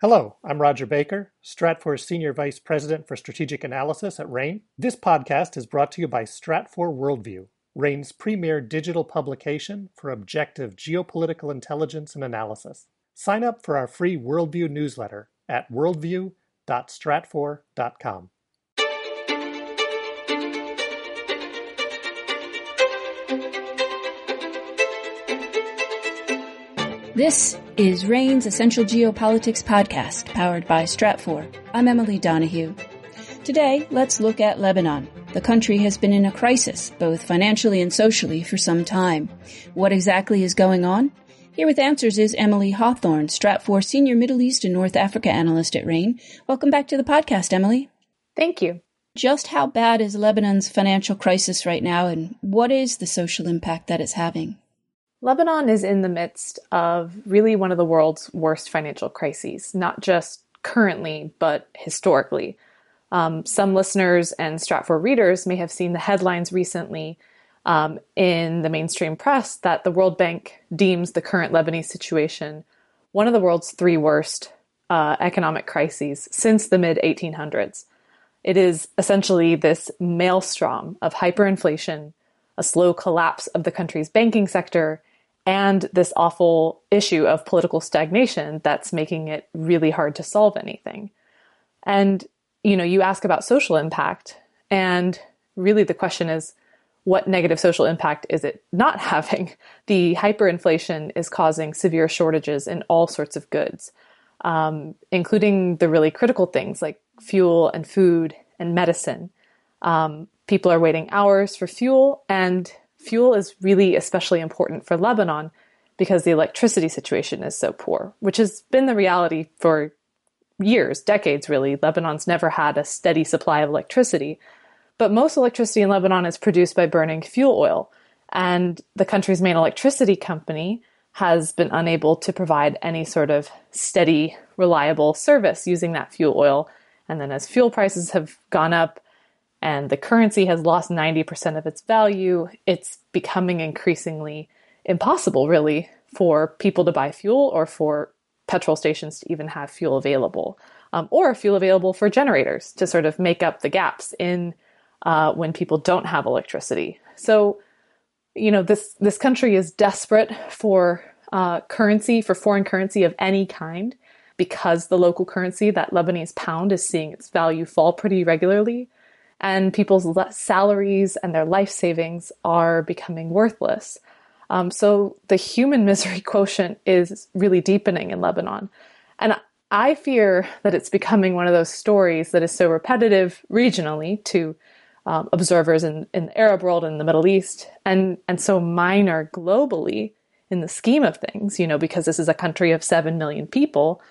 Hello, I'm Roger Baker, Stratfor Senior Vice President for Strategic Analysis at RANE. This podcast is brought to you by Stratfor Worldview, RANE's premier digital publication for objective geopolitical intelligence and analysis. Sign up for our free Worldview newsletter at worldview.stratfor.com. This is RANE's Essential Geopolitics podcast, powered by Stratfor. I'm Emily Donahue. Today, let's look at Lebanon. The country has been in a crisis, both financially and socially, for some time. What exactly is going on? Here with answers is Emily Hawthorne, Stratfor Senior Middle East and North Africa Analyst at RANE. Welcome back to the podcast, Emily. Thank you. Just how bad is Lebanon's financial crisis right now, and what is the social impact that it's having? Lebanon is in the midst of really one of the world's worst financial crises, not just currently, but historically. Um, some listeners and Stratfor readers may have seen the headlines recently um, in the mainstream press that the World Bank deems the current Lebanese situation one of the world's three worst uh, economic crises since the mid 1800s. It is essentially this maelstrom of hyperinflation, a slow collapse of the country's banking sector, and this awful issue of political stagnation that's making it really hard to solve anything. And, you know, you ask about social impact, and really the question is what negative social impact is it not having? The hyperinflation is causing severe shortages in all sorts of goods, um, including the really critical things like fuel and food and medicine. Um, people are waiting hours for fuel, and fuel is really especially important for Lebanon because the electricity situation is so poor, which has been the reality for years, decades really. Lebanon's never had a steady supply of electricity. But most electricity in Lebanon is produced by burning fuel oil. And the country's main electricity company has been unable to provide any sort of steady, reliable service using that fuel oil. And then as fuel prices have gone up, and the currency has lost 90% of its value, it's becoming increasingly impossible, really, for people to buy fuel or for petrol stations to even have fuel available, um, or fuel available for generators to sort of make up the gaps in uh, when people don't have electricity. So, you know, this this country is desperate for uh, currency, for foreign currency of any kind, because the local currency, that Lebanese pound, is seeing its value fall pretty regularly and people's salaries and their life savings are becoming worthless. Um, so the human misery quotient is really deepening in Lebanon. And I fear that it's becoming one of those stories that is so repetitive regionally to um, observers in, in the Arab world and the Middle East, and, and so minor globally in the scheme of things, you know, because this is a country of 7 million people.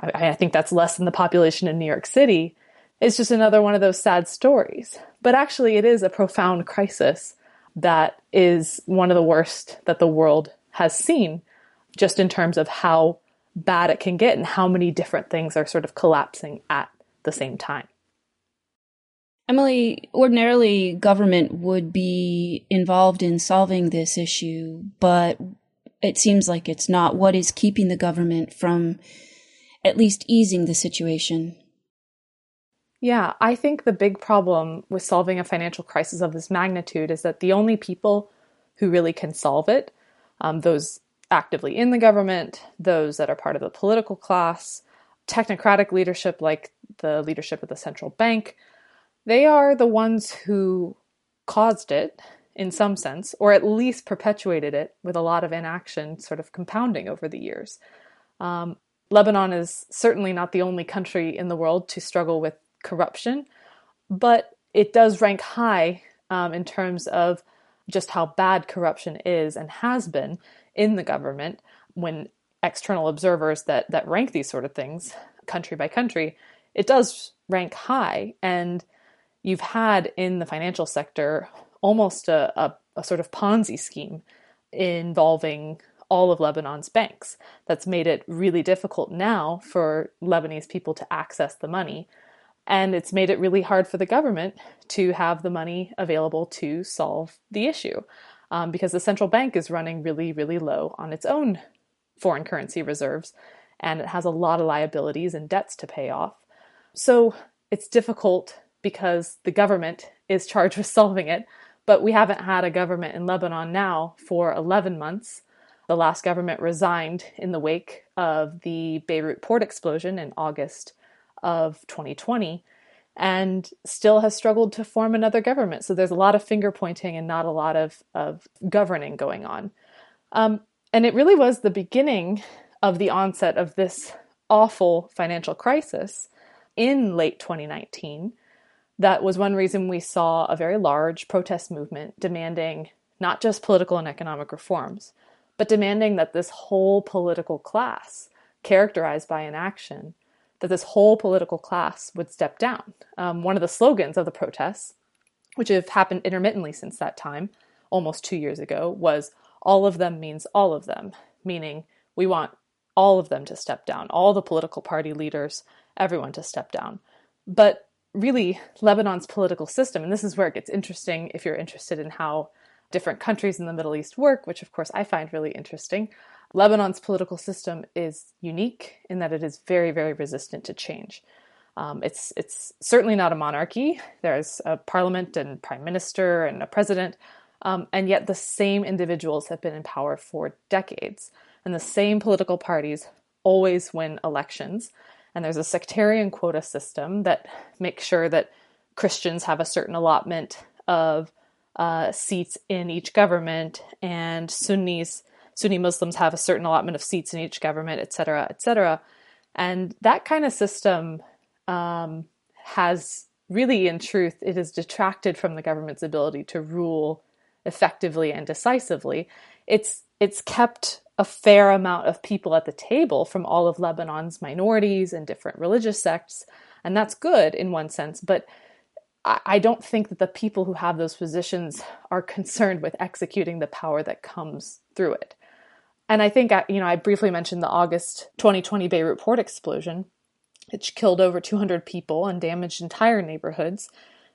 I, I think that's less than the population in New York City. It's just another one of those sad stories. But actually, it is a profound crisis that is one of the worst that the world has seen, just in terms of how bad it can get and how many different things are sort of collapsing at the same time. Emily, ordinarily government would be involved in solving this issue, but it seems like it's not. What is keeping the government from at least easing the situation? Yeah, I think the big problem with solving a financial crisis of this magnitude is that the only people who really can solve it, um, those actively in the government, those that are part of the political class, technocratic leadership like the leadership of the central bank, they are the ones who caused it in some sense, or at least perpetuated it with a lot of inaction sort of compounding over the years. Um, Lebanon is certainly not the only country in the world to struggle with corruption, but it does rank high um, in terms of just how bad corruption is and has been in the government when external observers that that rank these sort of things country by country it does rank high. And you've had in the financial sector almost a, a, a sort of ponzi scheme involving all of Lebanon's banks that's made it really difficult now for Lebanese people to access the money and it's made it really hard for the government to have the money available to solve the issue um, because the central bank is running really, really low on its own foreign currency reserves. and it has a lot of liabilities and debts to pay off. So it's difficult because the government is charged with solving it, but we haven't had a government in Lebanon now for 11 months. The last government resigned in the wake of the Beirut port explosion in August of 2020 and still has struggled to form another government. So there's a lot of finger pointing and not a lot of, of governing going on. Um, and it really was the beginning of the onset of this awful financial crisis in late 2019. That was one reason we saw a very large protest movement demanding not just political and economic reforms, but demanding that this whole political class, characterized by inaction, that this whole political class would step down. Um, one of the slogans of the protests, which have happened intermittently since that time, almost two years ago, was all of them means all of them, meaning we want all of them to step down, all the political party leaders, everyone to step down. But really, Lebanon's political system, and this is where it gets interesting if you're interested in how different countries in the Middle East work, which of course I find really interesting. Lebanon's political system is unique in that it is very, very resistant to change. Um, it's it's certainly not a monarchy. There's a parliament and prime minister and a president, um, and yet the same individuals have been in power for decades, and the same political parties always win elections. And there's a sectarian quota system that makes sure that Christians have a certain allotment of uh, seats in each government, and Sunnis Sunni Muslims have a certain allotment of seats in each government, et cetera, et cetera. And that kind of system um, has really, in truth, it has detracted from the government's ability to rule effectively and decisively. It's it's kept a fair amount of people at the table from all of Lebanon's minorities and different religious sects, and that's good in one sense. But I don't think that the people who have those positions are concerned with executing the power that comes through it. And I think, you know, I briefly mentioned the August 2020 Beirut port explosion, which killed over 200 people and damaged entire neighborhoods.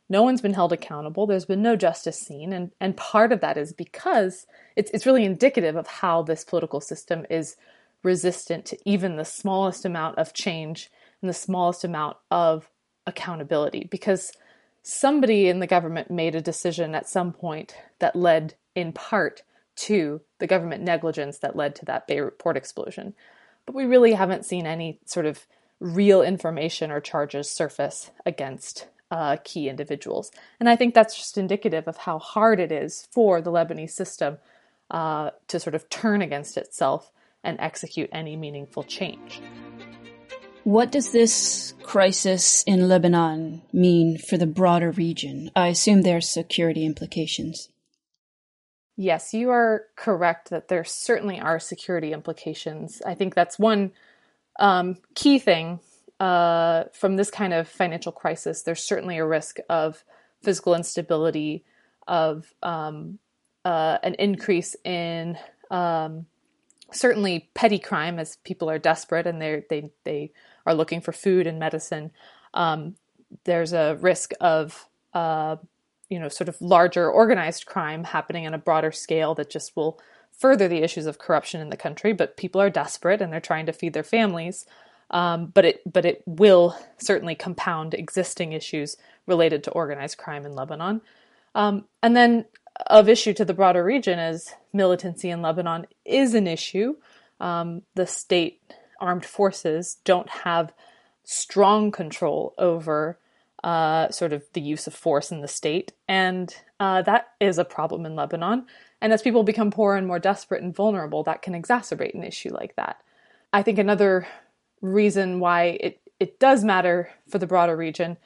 No one's been held accountable. There's been no justice seen. And, and part of that is because it's, it's really indicative of how this political system is resistant to even the smallest amount of change and the smallest amount of accountability. Because somebody in the government made a decision at some point that led in part to the government negligence that led to that Beirut port explosion. But we really haven't seen any sort of real information or charges surface against uh, key individuals. And I think that's just indicative of how hard it is for the Lebanese system uh, to sort of turn against itself and execute any meaningful change. What does this crisis in Lebanon mean for the broader region? I assume there's security implications. Yes, you are correct that there certainly are security implications. I think that's one um, key thing uh, from this kind of financial crisis. There's certainly a risk of physical instability, of um, uh, an increase in um, certainly petty crime as people are desperate and they they they are looking for food and medicine. Um, there's a risk of uh, you know sort of larger organized crime happening on a broader scale that just will further the issues of corruption in the country but people are desperate and they're trying to feed their families. Um, but it but it will certainly compound existing issues related to organized crime in Lebanon. Um, and then of issue to the broader region is militancy in Lebanon is an issue. Um, the state armed forces don't have strong control over uh, sort of the use of force in the state. And uh, that is a problem in Lebanon. And as people become poorer and more desperate and vulnerable, that can exacerbate an issue like that. I think another reason why it, it does matter for the broader region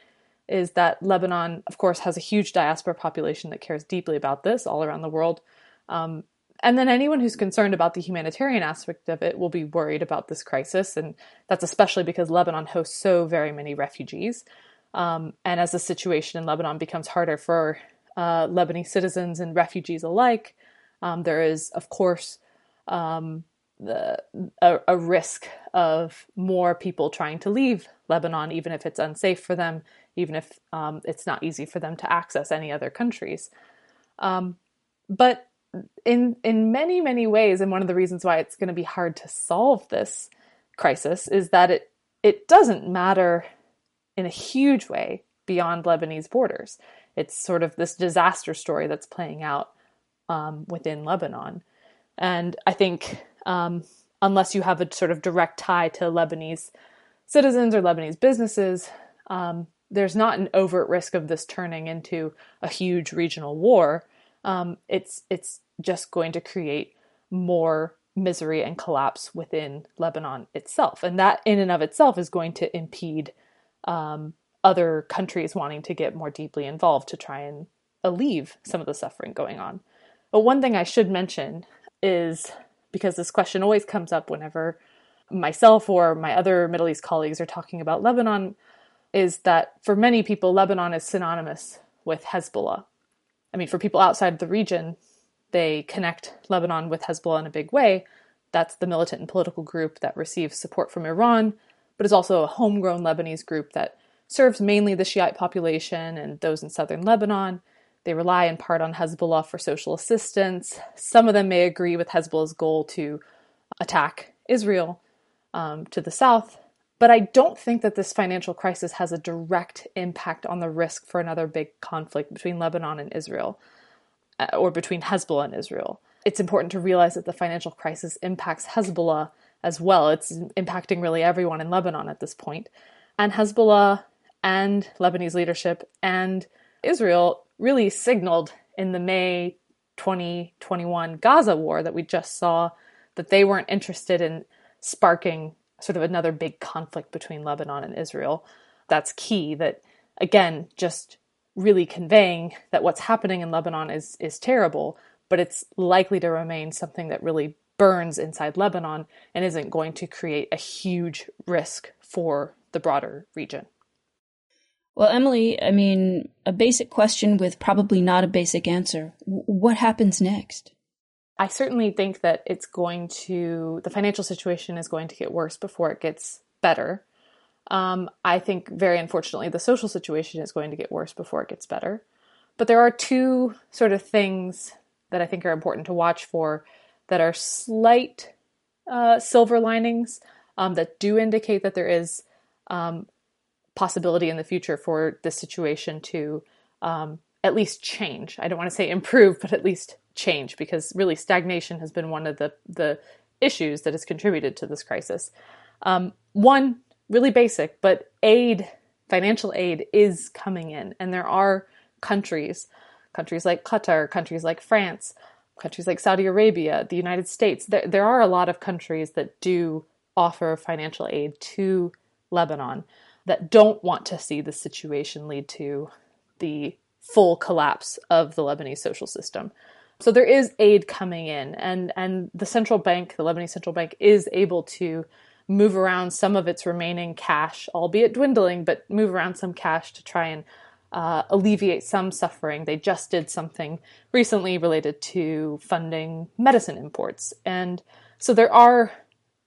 is that Lebanon, of course, has a huge diaspora population that cares deeply about this all around the world. Um, and then anyone who's concerned about the humanitarian aspect of it will be worried about this crisis. And that's especially because Lebanon hosts so very many refugees. Um, and as the situation in Lebanon becomes harder for uh, Lebanese citizens and refugees alike, um, there is, of course, um, the, a, a, risk of more people trying to leave Lebanon, even if it's unsafe for them, even if um, it's not easy for them to access any other countries. Um, but in in many many ways, and one of the reasons why it's going to be hard to solve this crisis is that it it doesn't matter in a huge way beyond Lebanese borders. It's sort of this disaster story that's playing out um, within Lebanon, and I think um, unless you have a sort of direct tie to Lebanese citizens or Lebanese businesses, um, there's not an overt risk of this turning into a huge regional war. Um, it's it's just going to create more misery and collapse within Lebanon itself, and that in and of itself is going to impede um, other countries wanting to get more deeply involved to try and alleviate some of the suffering going on. But one thing I should mention is because this question always comes up whenever myself or my other Middle East colleagues are talking about Lebanon is that for many people, Lebanon is synonymous with Hezbollah. I mean, for people outside the region, they connect Lebanon with Hezbollah in a big way. That's the militant and political group that receives support from Iran, but is also a homegrown Lebanese group that serves mainly the Shiite population and those in southern Lebanon. They rely in part on Hezbollah for social assistance. Some of them may agree with Hezbollah's goal to attack Israel um, to the south, but I don't think that this financial crisis has a direct impact on the risk for another big conflict between Lebanon and Israel, uh, or between Hezbollah and Israel. It's important to realize that the financial crisis impacts Hezbollah as well. It's impacting really everyone in Lebanon at this point. And Hezbollah and Lebanese leadership and Israel really signaled in the May 2021 Gaza war that we just saw that they weren't interested in sparking sort of another big conflict between Lebanon and Israel. That's key that again just really conveying that what's happening in Lebanon is is terrible, but it's likely to remain something that really burns inside Lebanon and isn't going to create a huge risk for the broader region. Well, Emily, I mean, a basic question with probably not a basic answer. what happens next? I certainly think that it's going to, the financial situation is going to get worse before it gets better. Um, I think, very unfortunately, the social situation is going to get worse before it gets better. But there are two sort of things that I think are important to watch for that are slight uh, silver linings um, that do indicate that there is um, possibility in the future for this situation to um, at least change. I don't want to say improve, but at least change because really stagnation has been one of the the issues that has contributed to this crisis. Um, one really basic, but aid, financial aid is coming in, and there are countries, countries like Qatar, countries like France, countries like Saudi Arabia, the United States. There, there are a lot of countries that do offer financial aid to Lebanon that don't want to see the situation lead to the full collapse of the Lebanese social system. So there is aid coming in, and and the central bank, the Lebanese central bank, is able to move around some of its remaining cash, albeit dwindling, but move around some cash to try and uh, alleviate some suffering. They just did something recently related to funding medicine imports, and so there are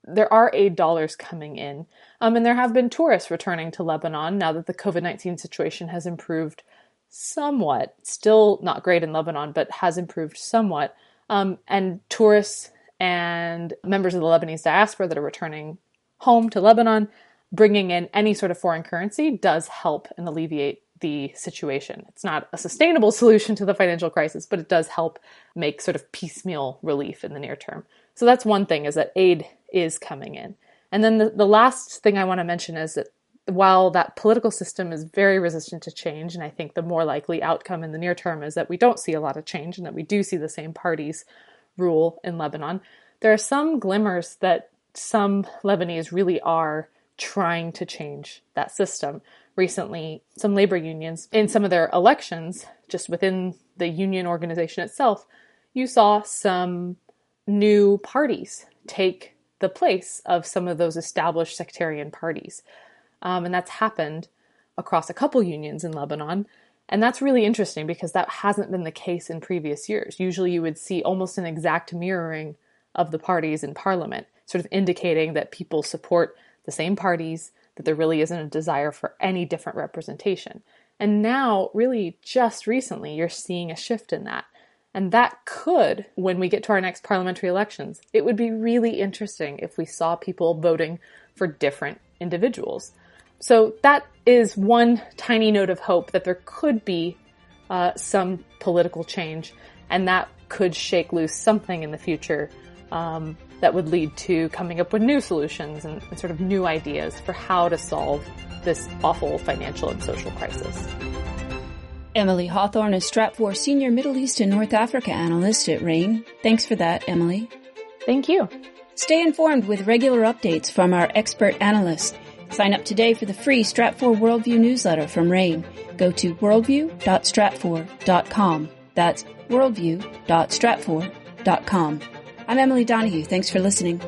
there are aid dollars coming in, um, and there have been tourists returning to Lebanon now that the COVID nineteen situation has improved somewhat, still not great in Lebanon, but has improved somewhat. Um, and tourists and members of the Lebanese diaspora that are returning home to Lebanon, bringing in any sort of foreign currency does help and alleviate the situation. It's not a sustainable solution to the financial crisis, but it does help make sort of piecemeal relief in the near term. So that's one thing is that aid is coming in. And then the, the last thing I want to mention is that while that political system is very resistant to change, and I think the more likely outcome in the near term is that we don't see a lot of change and that we do see the same parties rule in Lebanon, there are some glimmers that some Lebanese really are trying to change that system. Recently, some labor unions, in some of their elections, just within the union organization itself, you saw some new parties take the place of some of those established sectarian parties. Um, and that's happened across a couple unions in Lebanon. And that's really interesting because that hasn't been the case in previous years. Usually you would see almost an exact mirroring of the parties in parliament, sort of indicating that people support the same parties, that there really isn't a desire for any different representation. And now, really, just recently, you're seeing a shift in that. And that could, when we get to our next parliamentary elections, it would be really interesting if we saw people voting for different individuals. So that is one tiny note of hope that there could be uh, some political change, and that could shake loose something in the future um, that would lead to coming up with new solutions and, and sort of new ideas for how to solve this awful financial and social crisis. Emily Hawthorne is Stratfor Senior Middle East and North Africa Analyst at RANE. Thanks for that, Emily. Thank you. Stay informed with regular updates from our expert analysts. Sign up today for the free Stratfor Worldview newsletter from RANE. Go to worldview.stratfor.com. That's worldview.stratfor.com. I'm Emily Donahue. Thanks for listening.